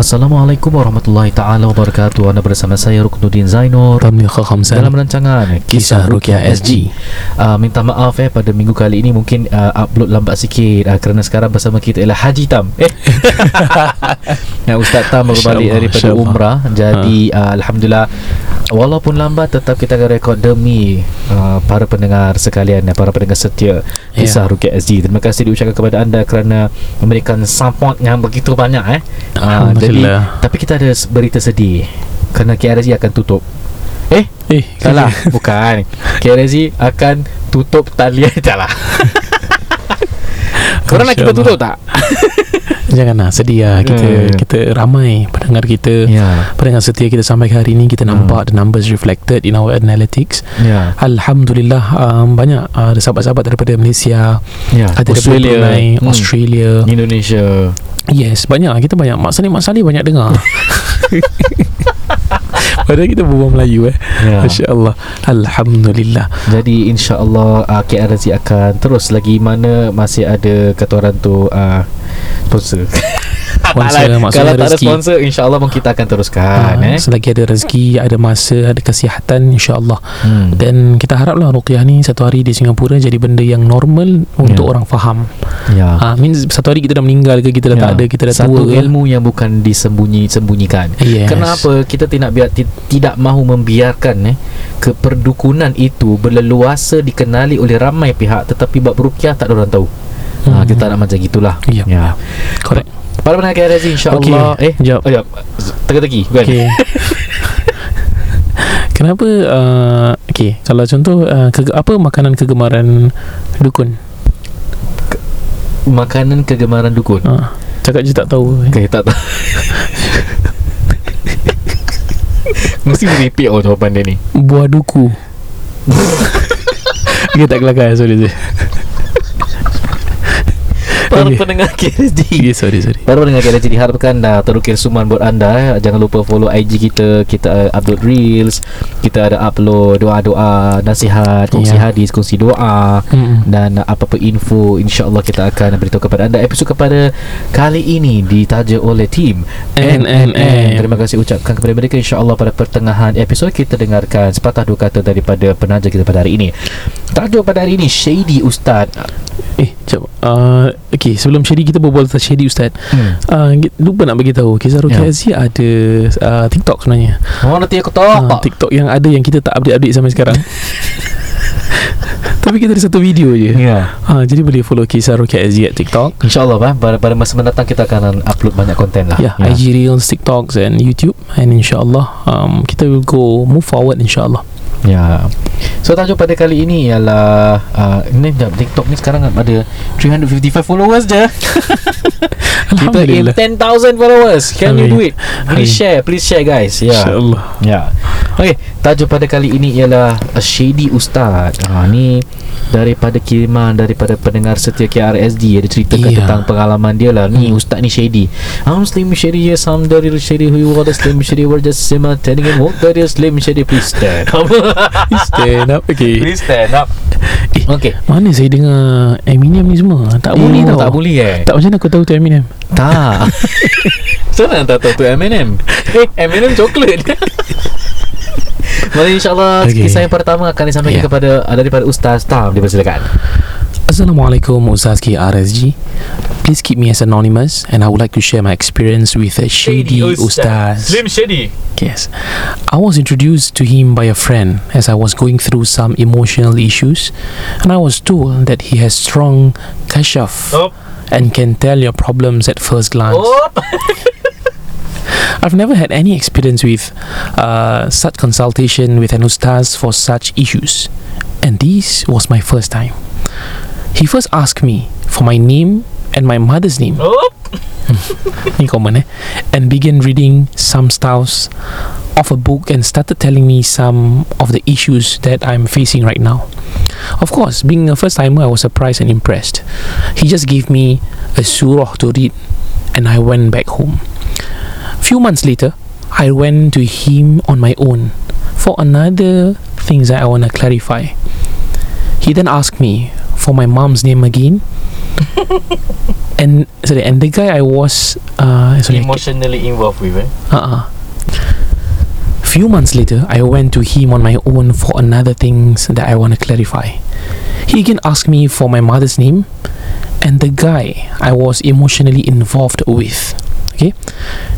Assalamualaikum warahmatullahi taala wabarakatuh. Anda bersama saya Ruknuddin Zainur dalam rancangan Kisah Rukia SG. Uh, minta maaf eh pada minggu kali ini mungkin uh, upload lambat sikit uh, kerana sekarang bersama kita ialah Haji Tam. Eh. Ustaz Tam baru balik daripada umrah. Jadi uh, alhamdulillah walaupun lambat tetap kita akan rekod demi uh, para pendengar sekalian dan para pendengar setia Kisah Rukia SG. Terima kasih diucapkan kepada anda kerana memberikan support yang begitu banyak eh. Uh, jadi tapi kita ada berita sedih kerana KRZ akan tutup. Eh, Eh salah. Bukan. KRZ akan tutup talian salah. Nak kita tutup tak? Janganlah sedih lah Kita, Ya, ya. kita ramai Pendengar kita Ya. Pendengar setia kita sampai ke hari ini Kita Hmm. nampak The numbers reflected In our analytics Ya. Alhamdulillah um, Banyak uh, Ada sahabat-sahabat daripada Malaysia Ya. Ada daripada Brunei Hmm. Australia Indonesia. Yes Banyak Kita banyak Mak Salih Mak Salih banyak dengar Padahal kita berbual Melayu eh Ya. Masya Allah Alhamdulillah Jadi insya-Allah uh, KRZ akan terus lagi mana masih ada kata orang tu uh, sponsor. Sponsor, Kalau maksudnya kalau tak ada rezeki. sponsor insya-Allah pun kita akan teruskan Ah, eh. Selagi ada rezeki Ada masa Ada kesihatan InsyaAllah Hmm. Dan kita haraplah Ruqyah ni Satu hari di Singapura Jadi benda yang normal Untuk Ya. orang faham Ya. Ah, Means satu hari kita dah meninggal ke Kita dah Ya. tak ada Kita dah Satu tua ke ilmu yang bukan disembunyi-sembunyikan. yes. Kenapa kita tidak biar ti- tidak mahu membiarkan eh keperdukunan itu berleluasa dikenali oleh ramai pihak tetapi bab ruqyah tak ada orang tahu. Hmm. Hmm. kita nak macam gitulah. Ya. Ya. Correct Pada pendengar KRZ insya-Allah Okey, eh jap. Oh, ya. Teka-teki bukan? Okay Kenapa uh, Okay Kalau contoh uh, ke, Apa makanan kegemaran Dukun Makanan kegemaran dukun. uh, Cakap je tak tahu Okay, tak tahu. Mesti repeat oh jawapan dia ni. Buah duku Okay tak kelakar Sorry sorry Para Okey. pendengar KRZ. okay, Sorry sorry Baru dengan KLJ diharapkan dah terukir suman buat anda eh. Jangan lupa follow IG kita Kita uh, upload reels Kita ada upload doa-doa Nasihat Kongsi Ya. hadis Kongsi doa Mm-mm. Dan uh, apa-apa info InsyaAllah kita akan beritahu kepada anda Episod kepada kali ini Ditaja oleh tim NNM. Terima kasih ucapkan kepada mereka InsyaAllah pada pertengahan episod Kita dengarkan sepatah dua kata Daripada penaja kita pada hari ini Tajuk pada hari ini Shady Ustaz Eh jap uh, Okay sebelum Syedi kita berbual tentang Syedi Ustaz. Hmm. uh, Lupa nak bagi tahu Kisah Rukia Ya. Aziz ada uh, TikTok sebenarnya. Oh nanti aku tahu uh, TikTok yang ada yang kita tak update-update sampai sekarang. Tapi kita ada satu video je. Ya. Uh, Jadi boleh follow Kisah Rukia Aziz kat TikTok. InsyaAllah bah, pada, pada masa mendatang kita akan upload banyak konten lah. Ya, yeah, IG Reels, TikToks and YouTube. And insyaAllah um, Kita will go Move forward insyaAllah Ya. So tajuk pada kali ini ialah uh, dah TikTok ni sekarang ada 355 followers je. Kita aim Alhamdulillah. 10,000 followers. Can you Amin. do it? Please Amin. share Please share guys. Ya. InsyaAllah. Ya. Okay Tajuk pada kali ini ialah A Shady Ustaz. Ha, Ni Daripada kiriman Daripada pendengar setia KRSD Dia ceritakan Ya. tentang pengalaman dia lah. Ni Hmm. Ustaz ni shady. I'm Slim Shady Yes I'm Dari Shady Who you. Are the Slim Shady We're just Sima Telling him What Dari Slim Shady Please stand Stand up Okay. Please stand up. Eh, Okay. Mana saya dengar Eminem ni semua? Tak boleh tau. Tak boleh eh? Tak macam mana aku tahu tu Eminem? Tak. Senang tak tahu tu Eminem? Eh Eminem coklat Mari insyaAllah okay. Kisah yang pertama akan disampaikan Ya. kepada uh, Daripada Ustaz Tam. Dipersilakan Assalamualaikum Ustaz KRSG Please keep me as anonymous And I would like to share my experience with a Shady Ustaz. Shady. Yes. I was introduced to him by a friend As I was going through some emotional issues And I was told that he has strong kashaf Oh. And can tell your problems at first glance. Oh I've never had any experience with uh, such consultation with an ustaz for such issues, and this was my first time. He first asked me for my name and my mother's name, Oh common eh, and began reading some stuffs of a book and started telling me some of the issues that I'm facing right now. Of course, being a first timer, I was surprised and impressed. He just gave me a surah to read, and I went back home. Few months later, I went to him on my own for another things that I want to clarify. He then asked me for my mom's name again and sorry, and the guy I was uh, sorry, Emotionally involved with eh? uh-uh. Few months later, I went to him on my own for another things that I want to clarify. He again asked me for my mother's name and the guy I was emotionally involved with. Okay,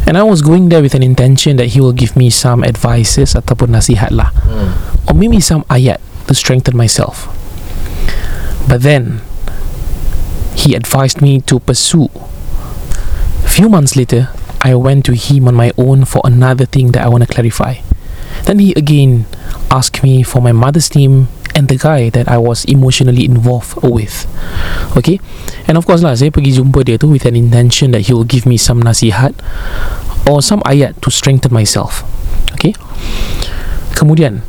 and I was going there with an intention that he will give me some advices ataupun nasihat lah, Hmm. or maybe some ayat to strengthen myself. But then he advised me to pursue. Few months later, I went to him on my own for another thing that I want to clarify. Then he again asked me for my mother's name and the guy that I was emotionally involved with. Okay? And of course lah, saya pergi jumpa dia tu with an intention that he will give me some nasihat or some ayat to strengthen myself. Okay? Kemudian,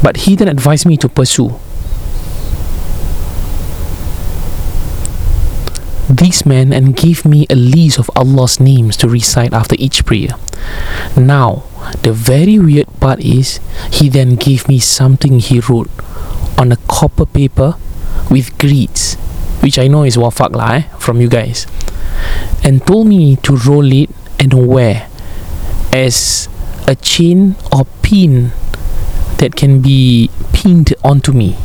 but he then advised me to pursue these men and gave me a list of Allah's names to recite after each prayer. Now, the very weird part is he then gave me something he wrote on a copper paper with greets, which I know is wafak lah eh, from you guys, and told me to roll it and wear as a chain or pin that can be pinned onto me.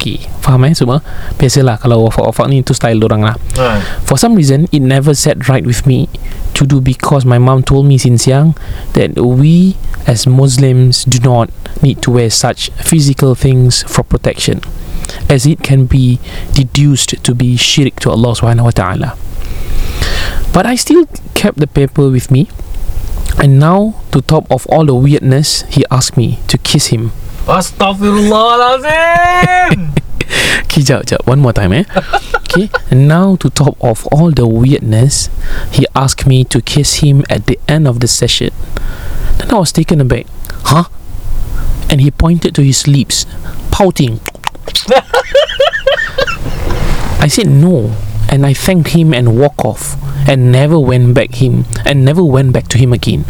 Okay, faham eh semua? Biasalah kalau wafak-wafak ni tu style orang lah. Right. For some reason, it never sat right with me to do because my mom told me since young that we as Muslims do not need to wear such physical things for protection, as it can be deduced to be shirk to Allah subhanahu wa ta'ala. But I still kept the paper with me, and now, to top of all the weirdness, he asked me to kiss him Astaghfirullahalazim. Okay, jap. One more time, eh? Okay. Now, to top of all the weirdness, he asked me to kiss him at the end of the session. Then I was taken aback. Huh? And he pointed to his lips, pouting. I said no, and I thanked him and walked off, and never went back him, and never went back to him again.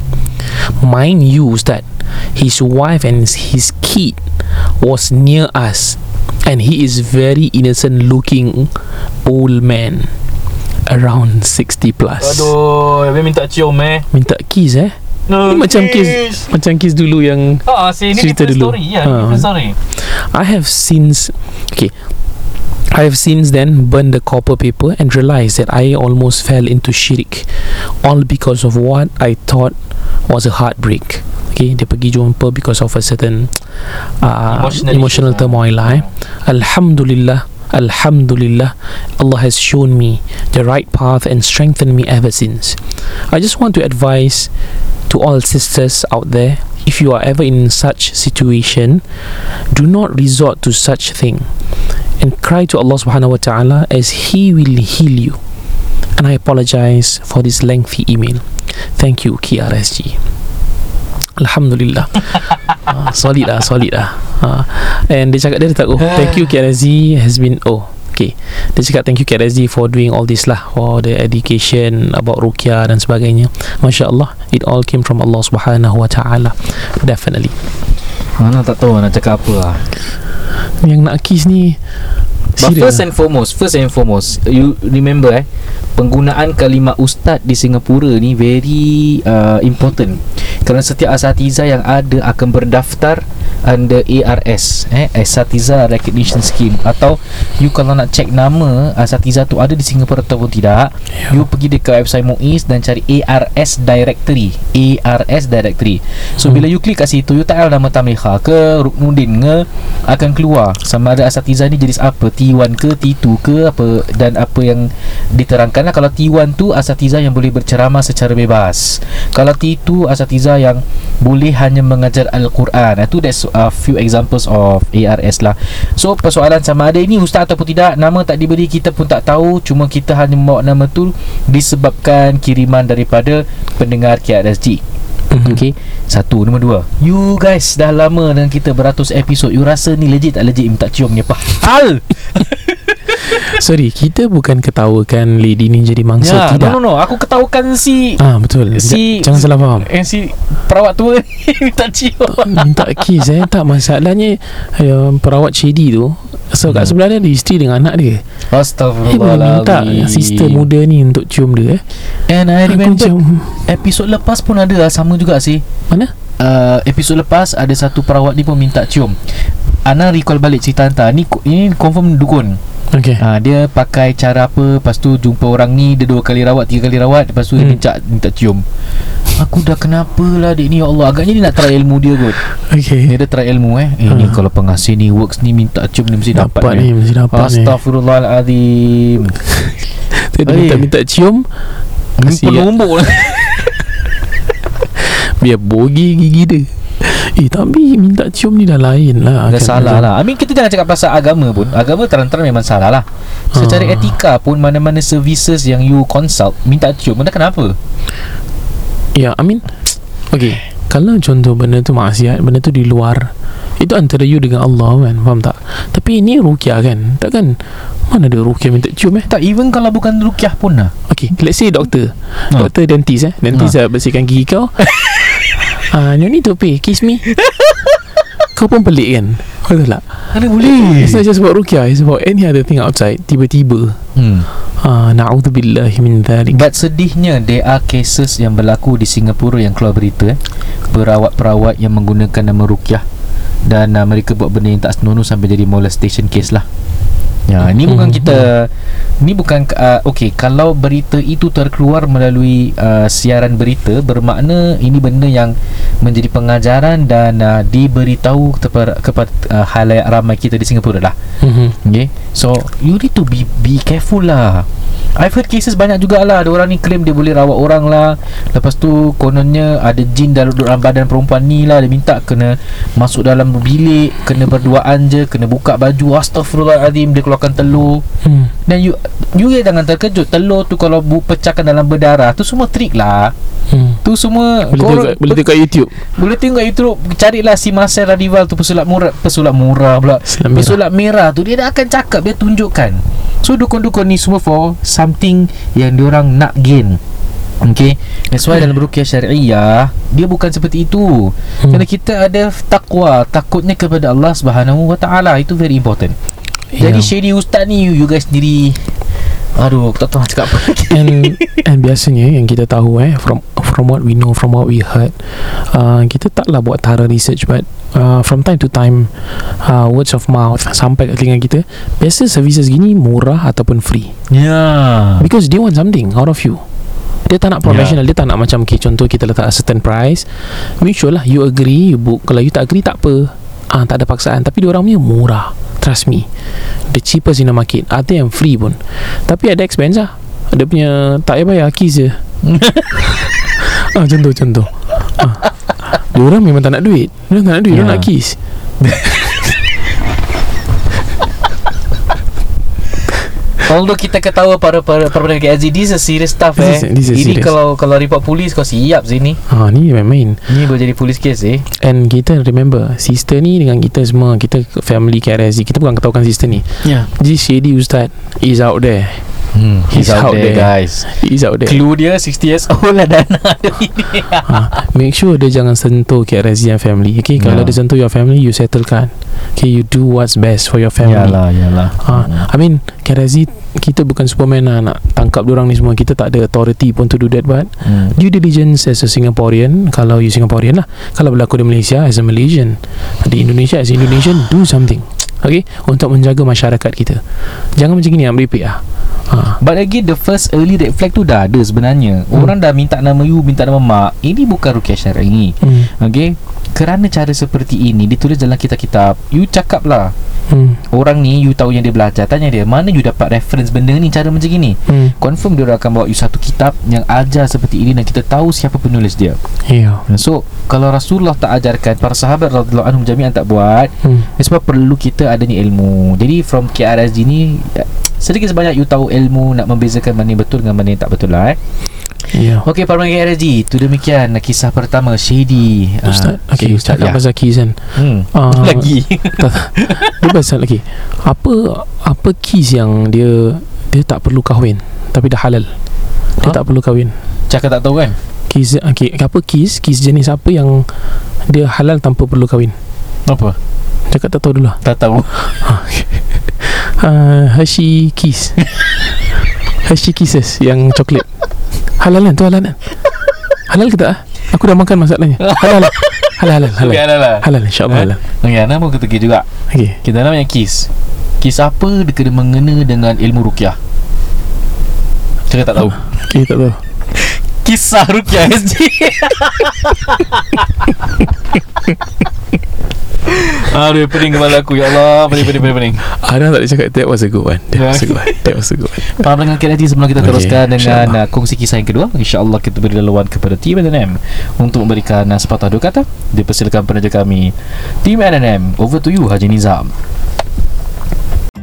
Mind you that his wife and his kid was near us, and he is very innocent looking old man, around 60 plus. Aduh, dia minta cium eh. Minta kiss eh? Ni macam kiss, macam kiss dulu yang si ni Cerita dulu. story. Ya, Ha. story. I have since okay I have since then burned the copper paper and realized that I almost fell into shirk all because of what I thought was a heartbreak okay dia pergi jumpa because of a certain uh, Emotional emotional, issues, turmoil lah eh. Alhamdulillah Alhamdulillah Allah has shown me the right path and strengthened me ever since. I just want to advise to all sisters out there if you are ever in such situation do not resort to such thing and cry to Allah subhanahu wa ta'ala as he will heal you. And I apologize for this lengthy email. Thank you KRSG Alhamdulillah. Uh, Solid lah Solid lah. Uh, And dia cakap dia tak Oh thank you KRSG Has been Oh Okay. Dia cakap thank you KRSG For doing all this lah For the education About Rukia dan sebagainya. Masya Allah It all came from Allah subhanahu wa ta'ala. Definitely. Mana tak tahu nak cakap apa lah. Yang nak kiss ni But serious first and foremost, first and foremost, you remember eh, penggunaan kalimah ustaz di Singapura ni very uh, important. Kerana setiap asatiza yang ada akan berdaftar under ARS eh Asatiza Recognition Scheme atau you kalau nak check nama asatiza tu ada di Singapura ataupun tidak Ya. you pergi dekat website MUIS dan cari ARS directory ARS directory so Hmm. bila you klik kat situ you tak nama Tamliha ke Ruknudin ke akan keluar sama ada asatiza ni jenis apa T1 ke T2 ke apa dan apa yang diterangkan lah. Kalau T1 tu asatiza yang boleh berceramah secara bebas. Kalau T2 asatiza yang boleh hanya mengajar Al-Quran. Itu that's a few examples of ARS lah. So persoalan sama ada ini ustaz ataupun tidak? Nama tak diberi kita pun tak tahu. Cuma kita hanya membawa nama tu disebabkan kiriman daripada pendengar KRSG Mhm. Okay Satu Nombor dua. You guys dah lama dengan kita beratus episod. You rasa ni legit tak legit? Minta cium ni apa hal! Sorry Kita bukan ketawakan Lady ni jadi mangsa Ya Tidak. no no no. Aku ketahukan si Ah betul. Si- J- Jangan salah faham. Yang si perawat tua ni minta cium. Minta kiss eh. Tak masalahnya um, perawat shady tu So kat Hmm. sebelah dia ada isteri dengan anak dia. Eh boleh minta Astagfirullahaladzim sister muda ni untuk cium dia eh? And I remember Episod lepas pun ada lah Sama juga sih. Mana? uh, Episod lepas Ada satu perawat ni pun minta cium. Ana recall balik cerita hantar Ni, ini confirm dukun Okay ha, Dia pakai cara apa? Lepas tu jumpa orang ni Dia dua kali rawat Tiga kali rawat Lepas tu dia Hmm. minta, minta cium. Aku dah kenapa lah Adik ni Ya Allah. Agaknya dia nak try ilmu dia kot. Okay Dia dah try ilmu eh. Eh ni Ha. kalau pengasih ni Works ni minta cium ni Mesti dapat, Dapat ni Mesti dapat ni. Astaghfirullahaladzim. Dia minta-minta cium Kasih. Penumbuk. Biar bogi gigi dia Eh tapi minta cium ni dah lain lah. Dah salah lah. I mean kita jangan cakap pasal agama pun. Agama terang-terang memang salah lah. Secara Ah. etika pun Mana-mana services yang you consult Minta cium Benda kenapa? Ya I mean Okay. Kalau contoh benda tu maksiat Benda tu di luar Itu antara you dengan Allah kan Faham tak? Tapi ini rukyah kan? Takkan Mana ada rukyah minta cium eh? Tak even kalau bukan rukyah pun lah. Okay Let's say doktor. Ha. Doktor dentist eh? Dentist dah bersihkan gigi kau Ah, you need to pay Kiss me. Kau pun pelik kan? Betul tak? Mana boleh. It's not just about rukyah It's about any other thing outside. Tiba-tiba. Hmm. ah, Na'udzubillah min dhalik. But sedihnya There are cases yang berlaku di Singapura Yang keluar berita eh. Perawat-perawat yang menggunakan nama rukyah Dan uh, mereka buat benda yang tak senonoh Sampai jadi molestation case lah Ya, ni bukan Hmm. kita ni bukan uh, okey kalau berita itu terkeluar melalui uh, siaran berita bermakna ini benda yang menjadi pengajaran dan uh, diberitahu kepada kepada uh, halayak ramai kita di Singapura lah. Mhm. Okay So You need to be Be careful lah I've heard cases banyak jugalah Ada orang ni claim Dia boleh rawat orang lah Lepas tu Kononnya Ada jin dalam, dalam badan perempuan ni lah Dia minta kena Masuk dalam bilik Kena berduaan je Kena buka baju Astaghfirullahaladzim Dia keluarkan telur. Hmm. Dan you You jangan terkejut Telur tu kalau bu, pecahkan dalam berdarah Tu semua trik lah. Hmm. Tu semua Boleh tengok, korang- boleh tengok YouTube. boleh tengok YouTube. Carilah si Marcel Radival tu Pesulap murah Pesulap murah pula. Selam merah. Pesulap merah tu Dia dah akan cakap Dia tunjukkan. So dukun-dukun ni semua for Something Yang diorang nak gain. Okay? That's why dalam rukyah syariah Dia bukan seperti itu. Hmm. Kerana kita ada takwa Takutnya kepada Allah Subhanahu Wa Taala. Itu very important Jadi Yeah. Shady Ustaz ni You, you guys sendiri. Aduh aku tak tahu nak cakap apa. Lagi and and biasanya yang kita tahu eh from from what we know from what we heard uh, kita taklah buat thorough research but uh, from time to time uh, words of mouth sampai kat telinga kita biasa services gini murah ataupun free. Ya. Because they want something out of you. Dia tak nak professional Dia tak nak macam okay, Contoh kita letak a certain price Make sure lah You agree You book. Kalau you tak agree Tak apa ah, Tak ada paksaan. Tapi dia orang punya murah. Trust me. The cheapest in the market. Ada yang free pun. Tapi ada expense lah. Dia punya Tak payah bayar Keys je. Ah, Contoh contoh. Ah. Dia orang memang tak nak duit. Dia orang tak nak duit. Dia orang Ya. nak keys Although kita ketawa para para para pendengar KLZ This is a serious stuff This eh. is- this is Ini serious. kalau kalau report polis Kau siap sini ah, Ni main-main Ni boleh jadi polis case eh. And kita remember Sister ni dengan kita semua Kita family KRSG Kita bukan ketahukan sister ni. Ya. This shady ustaz Is out there hmm, He's, out, there, guys. Is out there. Clue dia 60 years old lah Dan ada ini ha, Make sure dia jangan sentuh KRSG and family. Okay Kalau Ya. dia sentuh your family You settlekan Okay you do what's best for your family. Yalah yalah. Ha, I mean KRSG Kita bukan superman lah Nak tangkap orang ni semua. Kita tak ada authority pun to do that But hmm. due diligence as a Singaporean Kalau you Singaporean lah Kalau berlaku di Malaysia As a Malaysian Di Indonesia as Indonesian Do something Okay Untuk menjaga masyarakat kita. Jangan macam gini Meripik lah. Ha. But again the first early red flag tu dah ada sebenarnya. Hmm. Orang dah minta nama you Minta nama mak. Ini bukan rukyah syar'i hmm. Okay Kerana cara seperti ini Ditulis dalam kitab-kitab. You cakap lah. Hmm. Orang ni you tahu yang dia belajar. Tanya dia Mana you dapat reference benda ni Cara macam gini? Hmm. Confirm dia akan bawa you satu kitab Yang ajar seperti ini Dan kita tahu siapa penulis dia. Ya. So Kalau Rasulullah tak ajarkan Para sahabat radhiyallahu anhum jami'an tak buat hmm. Sebab perlu kita adanya ilmu. Jadi from KRSG ni eh, Sedikit sebanyak you tahu ilmu Nak membezakan mana yang betul Dengan mana yang tak betul lah eh Ya. Okey para pendengar KRSG Itu demikian Kisah pertama Shady Ah, Ustaz Okay Ustaz ya. Apa pasal keys kan. Hmm. Ah, Lagi. Dia pasal okay Apa Apa keys yang dia Dia tak perlu kahwin Tapi dah halal? Dia Ha? tak perlu kahwin? Cakap tak tahu kan? Keys okay, Apa keys Keys jenis apa yang Dia halal tanpa perlu kahwin? Apa? Cakap tak tahu dulu lah. Tak tahu. Uh, Hershey Kiss. Hershey Kisses Yang coklat Halal kan tu halal kan Halal ke tak ah? Aku dah makan masalahnya Halal Halal halal halal Okay, halal lah. Halal insyaAllah Eh? halal Okay, Ana pun kata juga. Okay Kita nama yang Kiss. Kiss apa kena mengena dengan ilmu rukyah? Saya tak tahu. Okay tak tahu Kisah rukyah SG. Aduh, pening kepala aku. Ya Allah, pening, pening, pening, pening. Ada tak dia cakap That was a good one. That was a good one. That was a good one. Para pendengar KRT sebelum kita teruskan dengan insyaAllah. uh, kongsi kisah yang kedua. InsyaAllah kita beri laluan kepada tim NNM Untuk memberikan uh, sepatah dua kata. Dipersilakan penerja kami Tim NNM Over to you Haji Nizam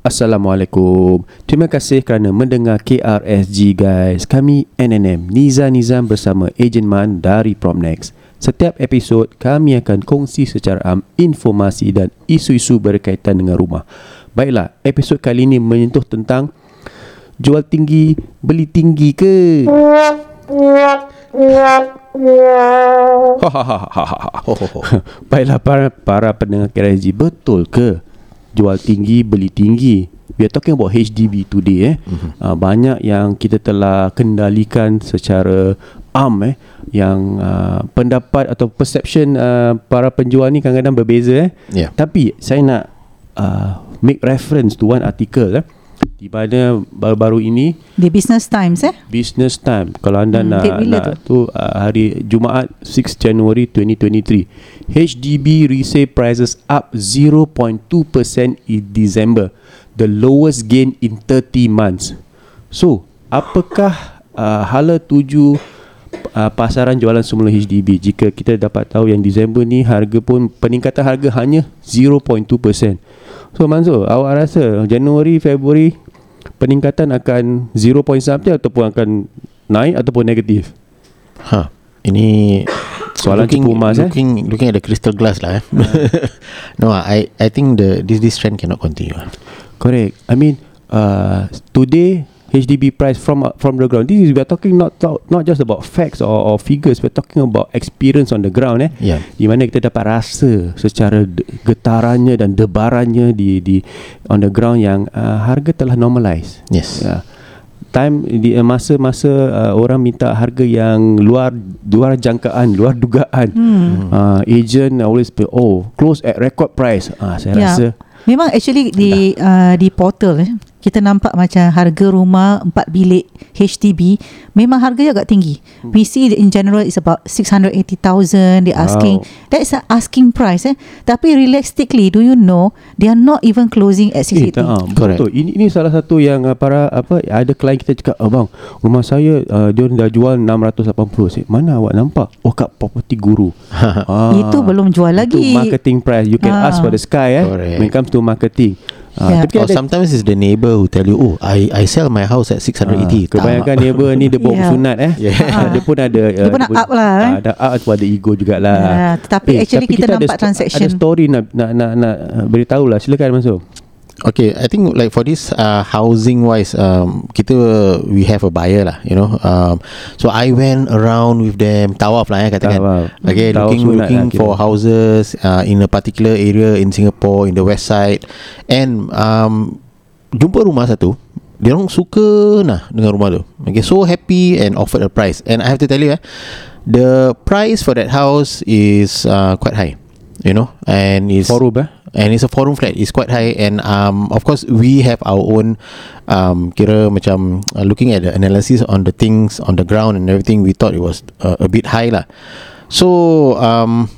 Assalamualaikum. Terima kasih kerana mendengar KRSG guys. Kami NNM Niza Nizam bersama Ejen Man dari Promnex. Setiap episod kami akan kongsi secara am informasi dan isu-isu berkaitan dengan rumah. Baiklah, episod kali ini menyentuh tentang jual tinggi, beli tinggi ke? Baiklah para para pendengar KRSG betul ke jual tinggi beli tinggi? We are talking about HDB today eh. Mm-hmm. Uh, banyak yang kita telah kendalikan secara am eh yang uh, pendapat atau perception uh, para penjual ni kadang-kadang berbeza eh. Yeah. Tapi saya nak uh, make reference to one article eh di mana baru-baru ini? Di Business Times eh? Business Time Kalau anda Hmm, nak, nak tu? uh, Hari Jumaat 6 Januari 2023 HDB resale prices up 0.2% in December The lowest gain in 30 months. So Apakah uh, hala tuju uh, pasaran jualan semula HDB Jika kita dapat tahu yang Disember ni harga pun Peningkatan harga hanya 0.2% So Mansur awak rasa Januari, Februari peningkatan akan 0 point something ataupun akan naik ataupun negatif? Ha. Ini Soalan looking, cukup emas, eh? looking, looking at the crystal glass lah eh. no, I I think the this this trend cannot continue. Correct. I mean, uh, today HDB price from uh, from the ground. This is we are talking not not, not just about facts or, or figures. We're talking about experience on the ground. Eh, Yeah. di mana kita dapat rasa secara getarannya dan debarannya di di on the ground yang uh, harga telah normalize. Yes. Ya. Time di uh, masa-masa uh, orang minta harga yang luar luar jangkaan, luar dugaan. Hmm. Uh, agent always be, oh close at record price. Ah uh, saya Ya. rasa Memang actually di uh, di portal eh kita nampak macam harga rumah 4 bilik HDB memang harganya agak tinggi. Hmm. We see in general is about 680,000 they asking. Wow. That's an asking price eh. Tapi realistically do you know they are not even closing at Eh, 680. tak, ah, Correct. betul. Ini ini salah satu yang uh, para apa ada klien kita cakap, "Abang, rumah saya uh, dia dah jual 680." Saya, "Mana awak nampak?" "Oh, kat property guru." ah, Itu belum jual Itu lagi. marketing price. You can Ah. ask for the sky eh Correct. when it comes to marketing. Tapi Or ada sometimes it's the neighbor who tell you, oh, I I sell my house at 680. Ah, kebanyakan neighbor ni dia bawa Yeah. sunat eh. Yeah. Ah, dia pun ada Dia pun nak up lah, eh. ah, Ada up ada ego jugalah. Ya, tetapi actually kita ada nampak sto- transaction. Ada story nak nak nak, nak uh, beritahu lah. Silakan masuk. Okay, I think like for this uh, housing wise, um, kita we have a buyer lah, you know. Um, so I went around with them, tawaf lah ya katakan. Tawaf. Okay, Tawaf looking sunat looking lah kira. for houses uh, in a particular area in Singapore, in the west side, and um, jumpa rumah satu. Dia orang suka nah dengan rumah tu. Okay, so happy and offered a price. And I have to tell you, eh, the price for that house is uh, quite high. You know, and it's Forum eh. And it's a four room flat. It's quite high. And um of course we have our own um kira macam uh, looking at the analysis on the things on the ground and everything we thought it was uh, a bit high lah. So um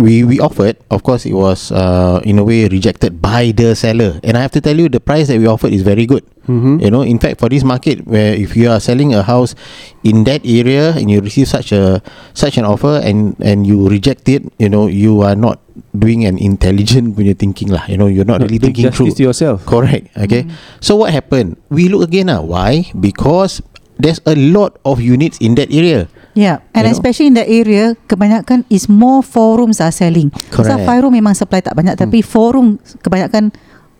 we we offered of course it was uh, in a way rejected by the seller. And i have to tell you the price that we offered is very good Mhm. You know, in fact, for this market where if you are selling a house in that area and you receive such a such an offer and and you reject it, you know, you are not doing an intelligent when you're thinking lah. You know, you're not Not really thinking through. to yourself. Correct. Okay. So what happened? We look again now. Why? Because there's a lot of units in that area. Yeah, and You know? especially in that area, kebanyakan is more four rooms are selling. So Correct. five room memang supply tak banyak, tapi four room kebanyakan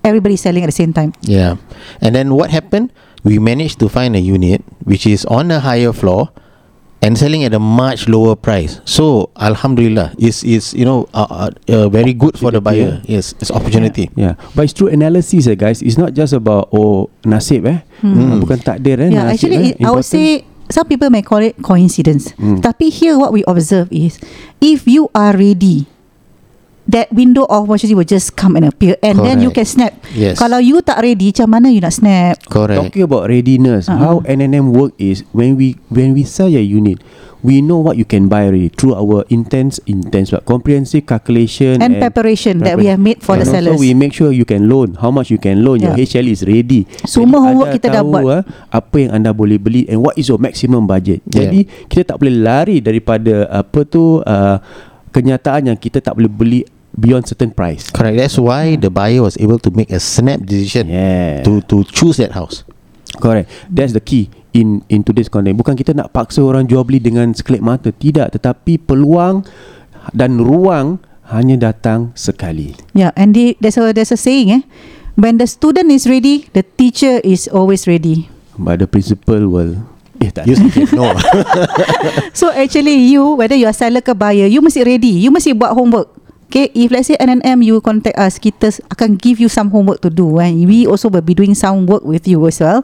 everybody selling at the same time. Yeah. And then what happened? We managed to find a unit which is on a higher floor and selling at a much lower price. So alhamdulillah, it's it's you know uh, uh, uh, very good for the buyer. Yes, it's opportunity. Yeah, but it's true analysis eh guys. It's not just about oh nasib eh. Hmm. Bukan takdir eh. Yeah, nasib, actually, eh. it, I would say some people may call it coincidence. Mm. Tapi here, what we observe is, if you are ready, that window of opportunity will just come and appear, and then you can Correct. snap. Yes. Kalau you tak ready, macam mana you nak snap? Correct. Talking about readiness, Uh-uh. how NNM work is when we when we sell your unit, we know what you can buy already through our intense intense what comprehensive calculation And preparation that we have made for and the also sellers. we make sure you can loan how much you can loan your Yeah. HL is ready. Semua Jadi homework kita dah buat. ah, apa yang anda boleh beli and what is your maximum budget. Yeah. Jadi kita tak boleh lari daripada apa tu uh, kenyataan yang kita tak boleh beli beyond certain price. Correct. That's why the buyer was able to make a snap decision Yeah. to to choose that house. Correct. That's the key in in today's content. Bukan kita nak paksa orang jual beli dengan sekelip mata, tidak, tetapi peluang dan ruang hanya datang sekali. Yeah, and the, there's a there's a saying, eh, when the student is ready, the teacher is always ready. But the principal will eh tak You say no. So actually you whether you are seller ke buyer, you mesti ready. You mesti buat homework. Okay, if let's say NNM you contact us, kita akan give you some homework to do and we also will be doing some work with you as well.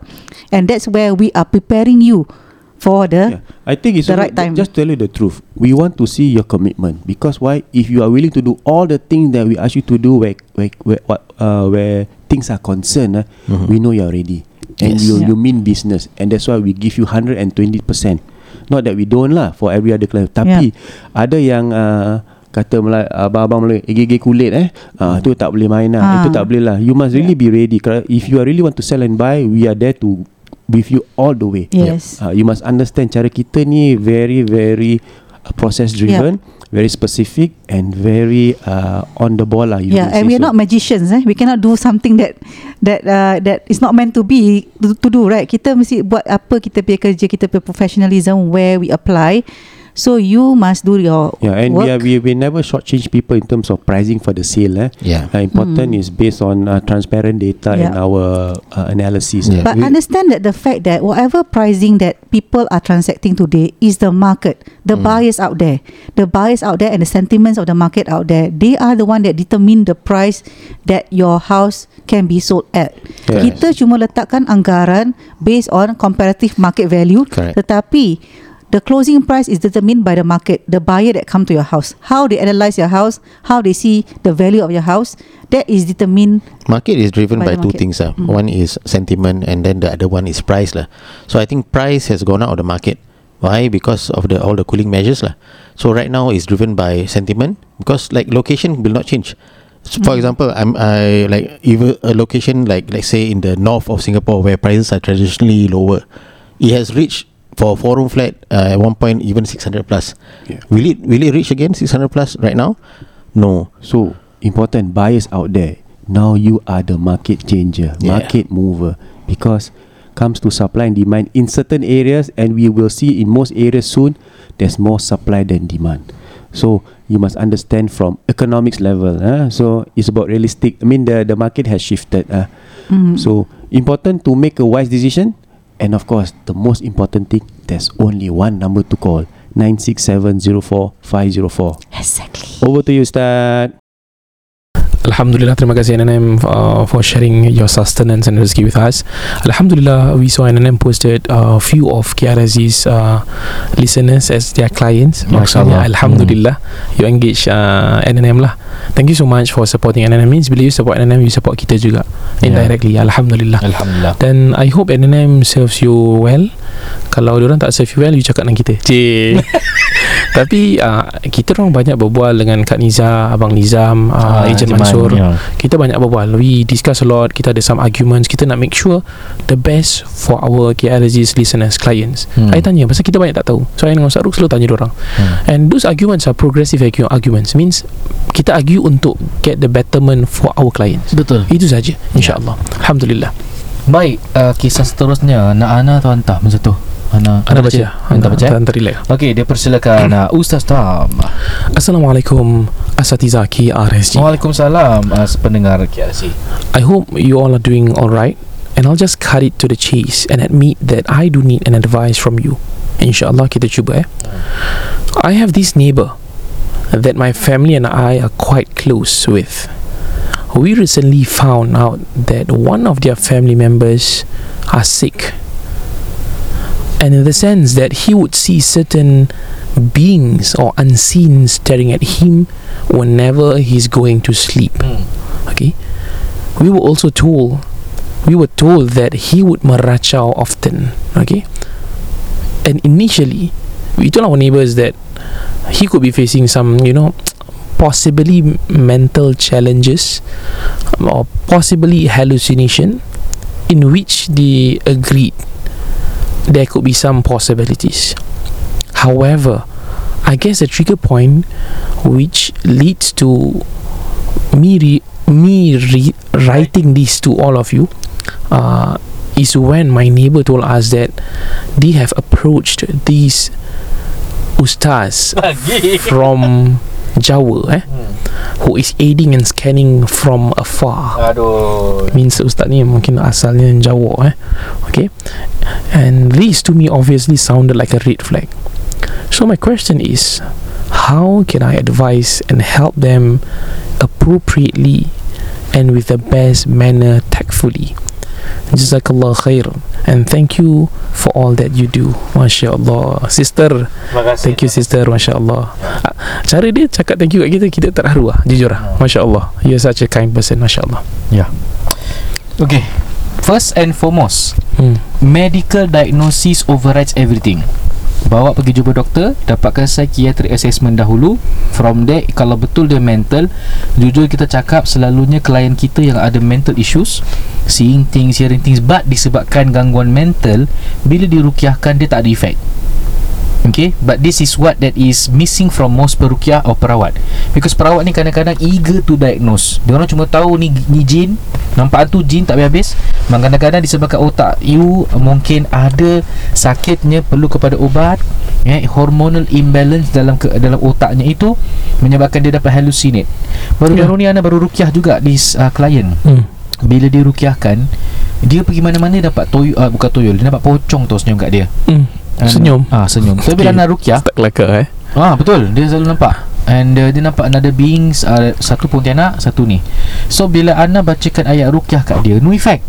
And that's where we are preparing you for the Yeah. I think it's The right time. Just tell you the truth. We want to see your commitment because why? If you are willing to do all the things that we ask you to do, where where where what uh, where things are concerned, uh, Mhm. we know you are ready and Yes. you Yeah. you mean business, and that's why we give you hundred and twenty percent. Not that we don't lah for every other client, tapi ada yang uh, kata Melayu, abang-abang Melayu, eh, gigi kulit eh, uh, tu tak boleh main lah, Ah. itu tak boleh lah. You must really be ready. If you are really want to sell and buy, we are there to with you all the way. Yes. Uh, you must understand cara kita ni very very uh, process driven, very specific and very uh, on the ball lah. You Yeah, and we are so. not magicians eh. We cannot do something that that uh, that is not meant to be to, to do right. Kita mesti buat apa kita punya kerja, kita punya professionalism where we apply. So you must do your Yeah, and work. we are, we we never shortchange people in terms of pricing for the sale. Eh. yeah. Uh, important is based on uh, transparent data and. Yeah. our uh, analysis. Yeah. But we- understand that the fact that whatever pricing that people are transacting today is the market, the Mm. buyers out there, the buyers out there, and the sentiments of the market out there. They are the one that determine the price that your house can be sold at. Yes. Kita cuma letakkan anggaran based on comparative market value, Correct. tetapi the closing price is determined by the market, the buyer that come to your house, how they analyze your house, how they see the value of your house. That is determined Market is driven By by, two things. Uh. Mm. One is sentiment and then the other one is price. lah. So I think price has gone out of the market. Why? Because of the all the cooling measures. lah. So right now it's driven by sentiment because like location will not change. So for Mm. example, I'm I like even a location like let's say in the north of Singapore where prices are traditionally lower, it has reached for a four room flat uh, at one point even 600 plus. Yeah. Will it will it reach again 600 plus right now? No. So important buyers out there. Now you are the market changer, Yeah. market mover, because comes to supply and demand in certain areas, and we will see in most areas soon. There's more supply than demand. So you must understand from economics level. Uh, so it's about realistic. I mean the the market has shifted. Uh, Mm. So important to make a wise decision, and of course the most important thing. There's only one number to call. 96704 exactly. Over to you, Ustaz. Alhamdulillah, terima kasih NNM uh, for sharing your sustenance and rezeki with us. Alhamdulillah, we saw NNM posted a few of KRZ's uh, listeners as their clients. Maksudnya, Alhamdulillah, you engage uh, NNM lah thank you so much for supporting NNM means. Bila you support NNM you support kita juga. Yeah. indirectly alhamdulillah. Alhamdulillah. dan I hope NNM serves you well. Kalau orang tak serve you well you cakap dengan kita. Cik. Tapi uh, kita orang banyak berbual dengan Kak Niza Abang Nizam uh, Ah, Ejen Mansur. Ya. kita banyak berbual. We discuss a lot. Kita ada some arguments. Kita nak make sure the best for our KLZ's listeners clients. Hmm. I tanya pasal kita banyak tak tahu? So I dengan Ustaz Ruk selalu tanya orang Hmm. and those arguments are progressive argu- arguments. Means kita argue untuk get the betterment for our clients. Betul. itu saja insyaallah. Alhamdulillah. Baik, uh, kisah seterusnya. Nak Ana atau Anta? Masa tu? Ana anda baca. Anta baca. eh? anda relax. Okey, dia persilakan uh, Ustaz Tam. Assalamualaikum Asatiza KRSG Waalaikumsalam uh, pendengar KRC. I hope you all are doing alright and I'll just cut it to the chase and admit that I do need an advice from you. InsyaAllah kita cuba eh? I have this neighbor that my family and I are quite close with. We recently found out that one of their family members are sick. And in the sense that he would see certain beings or unseen staring at him whenever he's going to sleep. Hmm. Okay? We were also told we were told that he would marachao often. Okay? And initially we told our neighbors that he could be facing some you know possibly mental challenges or possibly hallucination in which they agreed there could be some possibilities. However i guess the trigger point which leads to me re- me re- writing this to all of you uh, is when my neighbor told us that they have approached these ustaz from Jawa eh, who is aiding and scanning from afar. Aduh. means ustaz ni mungkin asalnya Jawa eh. Okay. And these to me obviously sounded like a red flag. So my question is how can I advise and help them appropriately and with the best manner tactfully Jazakallah khair. And thank you for all that you do. Masya Allah sister thank you sister. Masya Allah Ah, cara dia cakap thank you kat kita kita terharu lah jujur lah Masya Allah you're such a kind person Masya Allah Okey. First and foremost, hmm. medical diagnosis overrides everything. Bawa pergi jumpa doktor, dapatkan psychiatric assessment dahulu. From there, kalau betul dia mental, jujur kita cakap selalunya klien kita yang ada mental issues, seeing things, hearing things, but disebabkan gangguan mental, bila dirukiahkan dia tak ada efek. Okay But this is what that is missing from most perukiah or perawat. Because perawat ni kadang-kadang eager to diagnose. Dia orang cuma tahu ni, ni jin Nampak tu jin tak habis Memang kadang-kadang disebabkan otak you Mungkin ada sakitnya perlu kepada ubat eh, Hormonal imbalance dalam ke, dalam otaknya itu Menyebabkan dia dapat hallucinate. Baru-baru ni Ana baru rukiah juga di uh, klien. Hmm. Bila dia rukiahkan Dia pergi mana-mana dapat toyol uh, Bukan toyol Dia dapat pocong tu senyum kat dia. Hmm. And- Senyum. Ah senyum. So bila Okay. nak rukyah, tak kelakar eh ah betul, dia selalu nampak. And uh, dia nampak another beings uh, satu pontianak, satu ni. So bila Ana bacakan ayat rukyah kat dia, no effect.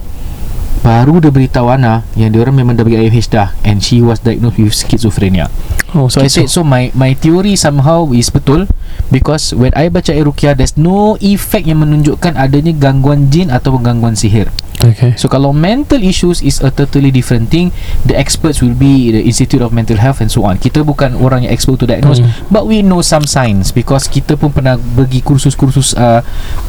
Baru dia beritahu Ana yang dia orang memang dah bagi IUH dah and she was diagnosed with schizophrenia. Oh So I said so my my theory somehow is betul because when I baca ayat rukyah there's no effect yang menunjukkan adanya gangguan jin atau gangguan sihir. Okay So kalau mental issues is a totally different thing, the experts will be the Institute of Mental Health and so on. Kita bukan orang yang expert to diagnose, Hmm. but we know some signs because kita pun pernah pergi kursus-kursus uh,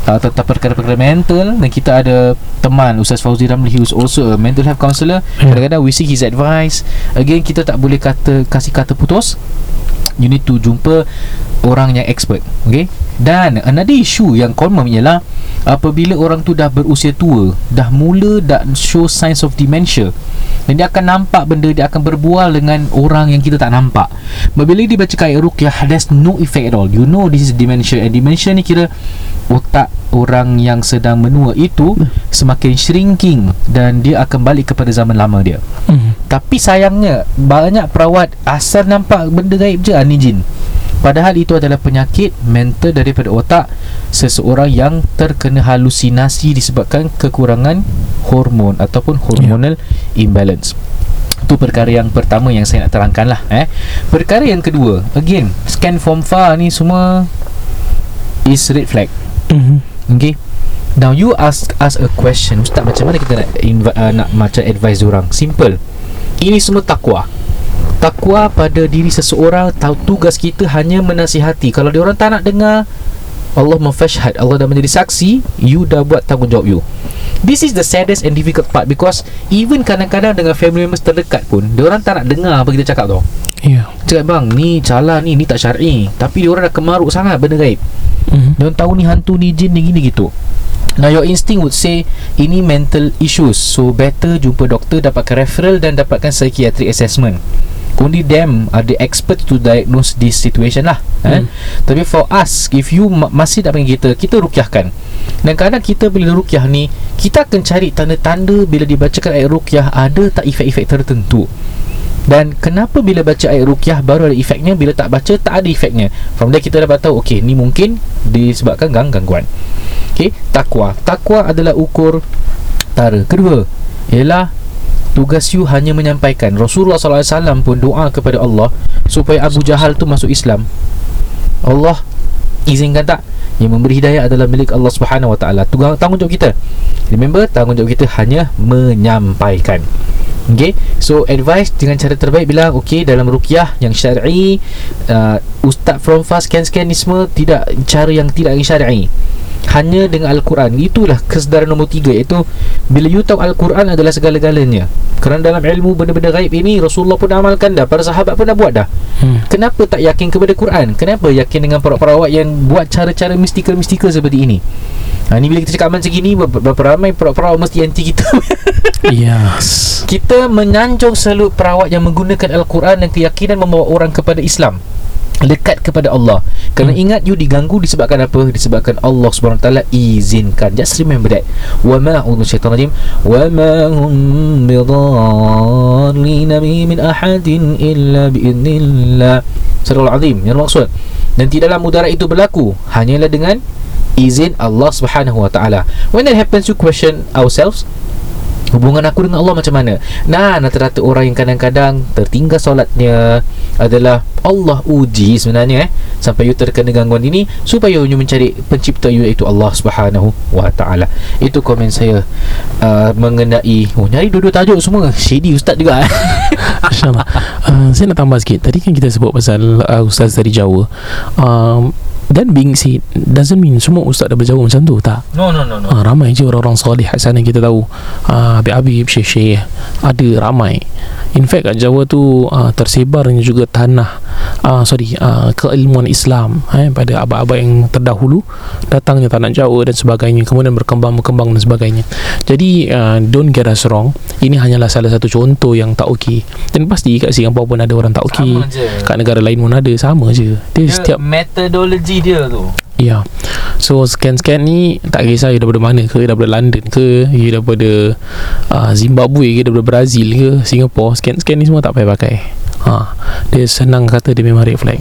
uh, tentang perkara-perkara mental dan kita ada teman Ustaz Fauzi Ramli he was also a mental health counsellor. Yeah. Kadang-kadang we seek his advice. Again kita tak boleh kata kasih kata putus. You need to jumpa orang yang expert Okay? Dan another issue yang common ialah Apabila orang tu dah berusia tua Dah mula dah show signs of dementia Dan dia akan nampak benda Dia akan berbual dengan orang yang kita tak nampak. Bila dia baca ayat rukyah There's no effect at all. You know this is dementia And dementia ni kira Otak orang yang sedang menua itu Semakin shrinking Dan dia akan balik kepada zaman lama dia. Hmm. tapi sayangnya Banyak perawat Asal nampak benda gaib je ah, Ni jin Padahal itu adalah penyakit mental daripada otak seseorang yang terkena halusinasi disebabkan kekurangan hormon ataupun hormonal imbalance. Itu perkara yang pertama yang saya nak terangkan lah eh. Perkara yang kedua Again Scan form far ni semua is red flag. Mhm. Okay? Now you ask ask a question. Ustaz macam mana kita nak inv- uh, nak macam advise orang? Simple. Ini semua takwa Takwa pada diri seseorang Tahu tugas kita hanya menasihati. Kalau dia orang tak nak dengar Allah mafashhad Allah dah menjadi saksi You dah buat tanggungjawab you. This is the saddest and difficult part Because Even kadang-kadang dengan family members terdekat pun Dia orang tak nak dengar apa kita cakap tau. Ya. Cakap bang ni calah ni Ni tak syar'i. Tapi dia orang dah kemaruk sangat benda gaib. Mhm. dia orang tahu ni hantu ni jin ni gini gitu. Now your instinct would say Ini mental issues So better jumpa doktor Dapatkan referral Dan dapatkan psychiatric assessment Only them are the experts to diagnose this situation lah eh? Hmm. Tapi for us If you ma- masih tak panggil kita Kita rukyahkan Dan kadang kita bila rukyah ni Kita akan cari tanda-tanda Bila dibacakan ayat rukyah Ada tak efek-efek tertentu? Dan kenapa bila baca ayat rukyah baru ada efeknya Bila tak baca tak ada efeknya? From there kita dapat tahu Okay ni mungkin disebabkan gang gangguan. Okay Takwa Takwa adalah ukur Tara. Kedua Ialah Tugas you hanya menyampaikan. Rasulullah SAW pun doa kepada Allah Supaya Abu Jahal tu masuk Islam. Allah Izinkan tak? Yang memberi hidayah adalah milik Allah Subhanahu Wa Taala. Tanggungjawab kita. Remember tanggungjawab kita hanya menyampaikan. Okay? So advice dengan cara terbaik bilang Okay dalam rukyah yang syar'i uh, Ustaz from fast scan-scan ni semua Tidak cara yang tidak syar'i Hanya dengan Al-Quran Itulah kesedaran nombor tiga Iaitu Bila you tahu Al-Quran adalah segala-galanya Kerana dalam ilmu benda-benda gaib ini Rasulullah pun dah amalkan dah Para sahabat pun dah buat dah Hmm. Kenapa tak yakin kepada Quran? Kenapa yakin dengan perawat-perawat yang buat cara-cara mistikal-mistikal seperti ini? Ha, ni bila kita cakap macam gini ber- Berapa ramai perawat-perawat mesti anti kita Yes. Kita menyanjung selalu perawat yang menggunakan Al-Quran dan keyakinan membawa orang kepada Islam Dekat kepada Allah Kerana Hmm. ingat you diganggu disebabkan apa? Disebabkan Allah SWT izinkan Just remember that Wa ma'udhu syaitan rajim Wa ma'hum bidharlina bihi min ahadin illa bi'idnillah Surah Al-Azim Yang maksud Dan tidaklah mudarat itu berlaku Hanyalah dengan izin Allah Subhanahu Wa Taala. When that happens you question ourselves Hubungan aku dengan Allah macam mana? Nah rata-rata orang yang kadang-kadang Tertinggal solatnya Adalah Allah uji sebenarnya eh. Sampai you terkena gangguan ini Supaya you mencari pencipta you Iaitu Allah subhanahu wa ta'ala. Itu komen saya. Uh, Mengenai Oh nyari dua-dua tajuk semua. Shady ustaz juga eh. InsyaAllah. Uh, Saya nak tambah sikit. Tadi kan kita sebut pasal uh, Ustaz dari Jawa. Um, Dan being said Doesn't mean Semua ustaz dah berjawab macam tu Tak? No no no no. Uh, Ramai je orang-orang soleh Kat sana kita tahu. Uh, Habib-habib Syekh-syekh Ada ramai In fact kat Jawa tu uh, Tersebarnya juga tanah uh, Sorry uh, Keilmuan Islam eh, Pada abad-abad yang terdahulu Datangnya tanah Jawa dan sebagainya Kemudian berkembang-berkembang dan sebagainya. Jadi uh, Don't get us wrong Ini hanyalah salah satu contoh yang tak okey. Dan pasti kat Singapura pun ada orang tak okey. Kat negara lain pun ada Sama je. Dia, Dia setiap metodologi dia tu Ya. So scan-scan ni Tak kisah you daripada mana ke Daripada London ke You daripada uh, Zimbabwe ke Daripada Brazil ke Singapore Scan-scan ni semua tak payah pakai. Ha. Dia senang kata Dia memang red flag.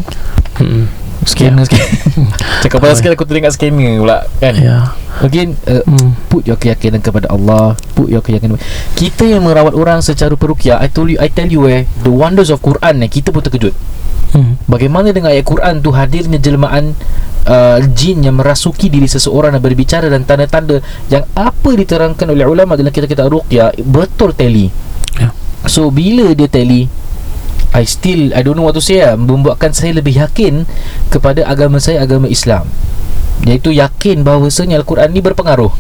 Hmm. Scammer scam Cakap pasal scam aku teringat scammer pula kan? Ya. Again uh, hmm. Put your keyakinan kepada Allah Put your keyakinan Kita yang merawat orang secara perukiah I told you I tell you eh The wonders of Quran eh Kita pun terkejut Hmm. Bagaimana dengan ayat Quran tu Hadirnya jelmaan uh, Jin yang merasuki diri seseorang Dan berbicara dan tanda-tanda Yang apa diterangkan oleh ulama Dalam kitab-kitab ruqyah Betul tally Ya. So bila dia tally I still I don't know what to say lah Membuatkan saya lebih yakin Kepada agama saya Agama Islam Iaitu yakin bahawasanya Al-Quran ni berpengaruh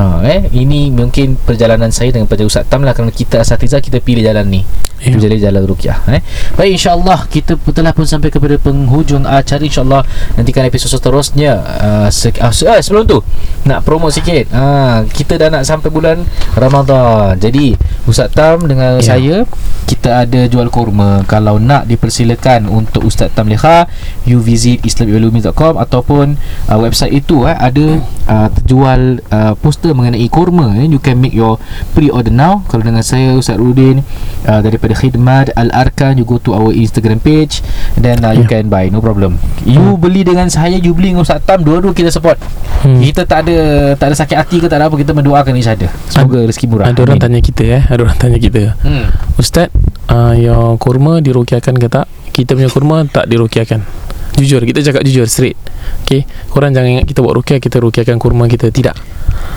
ha, eh? Ini mungkin perjalanan saya Dengan Pelajar Ustaz Tam lah Kerana kita asatiza Kita pilih jalan ni Ya. Itu jadi jalan rukyah eh? Baik insyaAllah Kita telah pun sampai kepada penghujung acara InsyaAllah Nantikan episod seterusnya uh, se- uh, se- uh, Sebelum tu Nak promote sikit uh, Kita dah nak sampai bulan Ramadan Jadi Ustaz Tam dengan Ya. saya Kita ada jual kurma Kalau nak dipersilakan Untuk Ustaz Tam Leha You visit islamiulumi.com Ataupun uh, website itu eh, Ada uh, terjual uh, poster mengenai kurma eh. You can make your pre-order now Kalau dengan saya Ustaz Rudin uh, Daripada Khidmat Al-Arkan. You go to our Instagram page Then uh, you Ya. can buy. No problem. You beli dengan saya You beli dengan Ustaz Tam Dua-dua kita support. Hmm. Kita tak ada Tak ada sakit hati ke tak ada apa Kita mendoakan each other Semoga rezeki murah. Ada orang Amin. tanya kita eh. Ada orang tanya kita. Hmm. Ustaz uh, Your kurma dirukiakan ke tak? Kita punya kurma tak dirukiakan Jujur Kita cakap jujur Straight. Okay Korang jangan ingat Kita buat rukyah Kita rukyahkan kurma kita Tidak.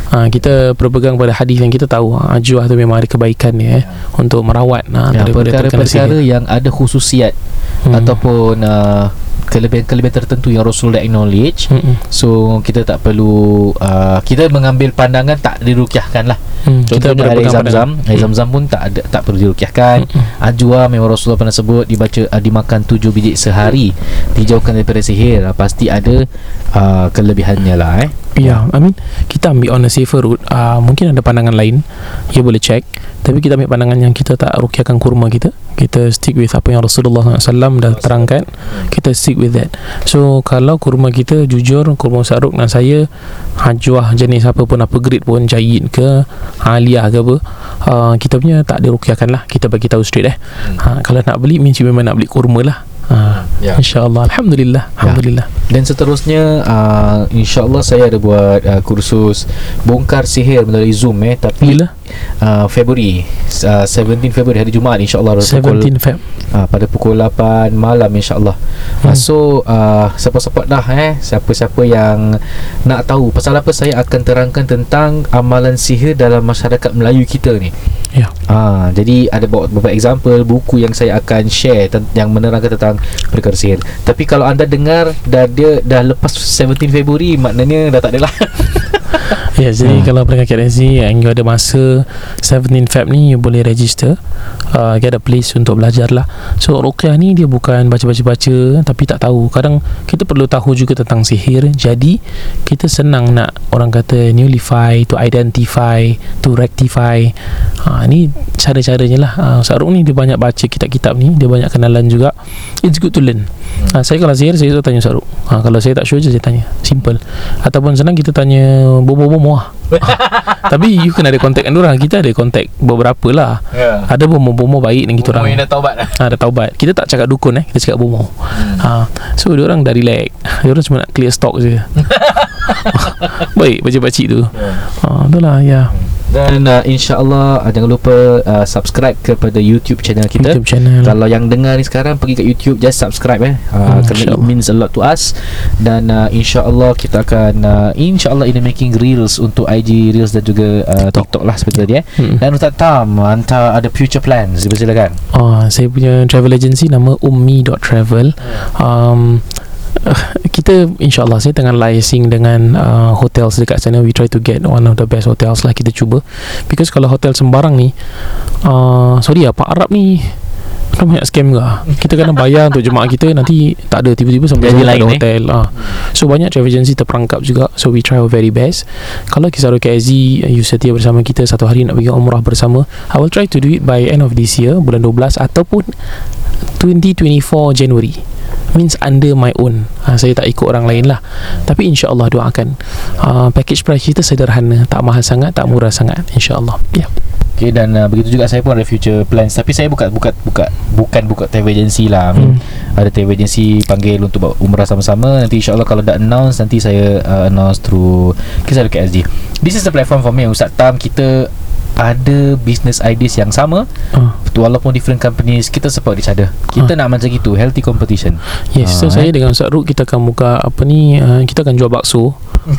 Ha, Kita berpegang pada hadis Yang kita tahu. Ha, Ajuah tu memang ada kebaikan dia eh, Untuk merawat. Ha, ya, perkara-perkara sihir. yang ada khususiat Hmm. ataupun uh, kelebihan-kelebihan tertentu yang Rasul dah acknowledge Mm-mm. so kita tak perlu uh, kita mengambil pandangan tak dirukyahkan lah Hmm, kita Contohnya air zam-zam Air zam-zam pun tak ada, tak perlu dirukyahkan Ajwa memang Rasulullah pernah sebut Dibaca uh, dimakan tujuh biji sehari Dijauhkan daripada sihir uh, Pasti ada uh, kelebihannya lah eh Ya, I mean kita ambil on a safer route. Uh, mungkin ada pandangan lain. You boleh check. Tapi kita ambil pandangan yang kita tak rukyahkan kurma kita. Kita stick with apa yang Rasulullah SAW dah terangkan. Kita stick with that. So kalau kurma kita jujur kurma Saruk dan saya hajuah jenis apa pun apa grade pun jayid ke aliyah ke apa uh, kita punya tak dirukyahkan lah. Kita bagi tahu straight eh. Ha, kalau nak beli you memang nak beli kurma lah. Ha, Ya. InsyaAllah. Alhamdulillah. Alhamdulillah. Dan seterusnya uh, InsyaAllah saya ada buat uh, kursus Bongkar sihir melalui Zoom eh. Tapi Bila? uh, Februari. Uh, 17 Februari hari Jumaat InsyaAllah pada pukul 17 Feb. Uh, Pada pukul 8 malam InsyaAllah. Hmm. uh, So uh, Support-support dah eh. Siapa-siapa yang Nak tahu Pasal apa saya akan terangkan Tentang amalan sihir Dalam masyarakat Melayu kita ni. Ya. Ah, jadi ada beberapa example buku yang saya akan share ten- yang menerangkan tentang perkara sihir. Tapi kalau anda dengar dah dia dah lepas 17 Februari maknanya dah tak ada lah. Ya, jadi hmm. kalau pendengar KRSZ yang you ada masa 17 Feb ni you boleh register uh, get a place untuk belajar lah. So ruqyah ni dia bukan baca-baca-baca tapi tak tahu. Kadang kita perlu tahu juga tentang sihir. Jadi kita senang nak orang kata nullify, to identify, to rectify. Ha, ni cara-caranya lah. Uh, Saruk ni dia banyak baca kitab-kitab ni, dia banyak kenalan juga. It's good to learn. Ha, saya kalau sihir saya tanya Saruk. Ha, kalau saya tak sure je saya tanya. Simple. Ataupun senang kita tanya bobo-bobo lah. Ha, tapi you kena ada kontak dengan orang. Kita ada kontak beberapa lah. Ya. Ada bomo-bomo baik dengan kita orang. dah taubat dah. Ha, dah taubat. Kita tak cakap dukun eh, kita cakap bomo. Hmm. Ha, so dia orang dah relax. Dia orang cuma nak clear stock je. baik pakcik-pakcik tu. Ha, itulah ya. Dan uh, insya-Allah uh, jangan lupa uh, subscribe kepada YouTube channel kita. YouTube channel. Kalau yang dengar ni sekarang pergi kat YouTube just subscribe eh. Uh, Hmm, kerana it means a lot to us dan uh, insya-Allah kita akan uh, insya-Allah in the making reels untuk IG reels dan juga uh, TikTok lah seperti tadi eh. Hmm. Dan Ustaz Tam Anta ada future plans Silakan Ah, saya punya travel agency nama ummi.travel. Um, uh, kita insyaallah saya tengah liaising dengan uh, hotels dekat sana. We try to get one of the best hotels lah kita cuba. Because kalau hotel sembarang ni uh, sorry lah Pak Arab ni kan banyak scam ke kita kena bayar untuk jemaah kita. Nanti tak ada tiba-tiba sampai Jadi lain, ada eh? hotel. Ah. so banyak travel agency terperangkap juga. So we try our very best. Kalau kisah KZ you setia bersama kita satu hari nak pergi umrah bersama I will try to do it by end of this year bulan 12 ataupun 2024 January means under my own ha, saya tak ikut orang lain lah tapi insyaAllah doakan uh, package price kita sederhana tak mahal sangat tak murah sangat insyaAllah ya yeah. Okay dan uh, begitu juga saya pun ada future plans Tapi saya buka buka buka bukan buka travel agency lah. Hmm. Ada travel agency panggil untuk buat umrah sama-sama. Nanti insya-Allah kalau dah announce nanti saya uh, announce through Kisah Dekat SG. This is the platform for me Ustaz Tam kita ada business ideas yang sama uh, walaupun different companies kita support each other kita nak macam gitu healthy competition Yes, so Ah, saya dengan Ustaz Ruk kita akan buka apa ni uh, kita akan jual bakso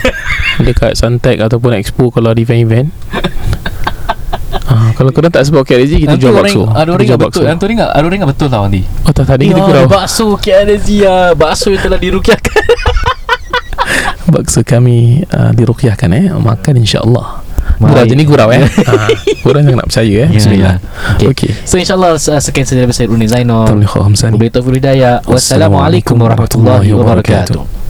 dekat Suntec ataupun Expo kalau ada event-event. Ah, kalau korang tak sebab KLZ kita Nanti jual orang- bakso. Ada orang ingat betul Nanti orang ingat Ada orang ingat betul tau nanti Oh tak tadi kita Ya, gurau. Bakso KLZ ya Bakso yang telah dirukiahkan Bakso kami uh, dirukyahkan eh. Makan insya-Allah. Gurau Baik. je ni gurau eh. korang jangan nak percaya eh. Ya, Bismillah. ya. Okey. So insyaAllah Sekian saja dari saya Unin Zainal taufiq hidayah. Wassalamualaikum warahmatullahi wabarakatuh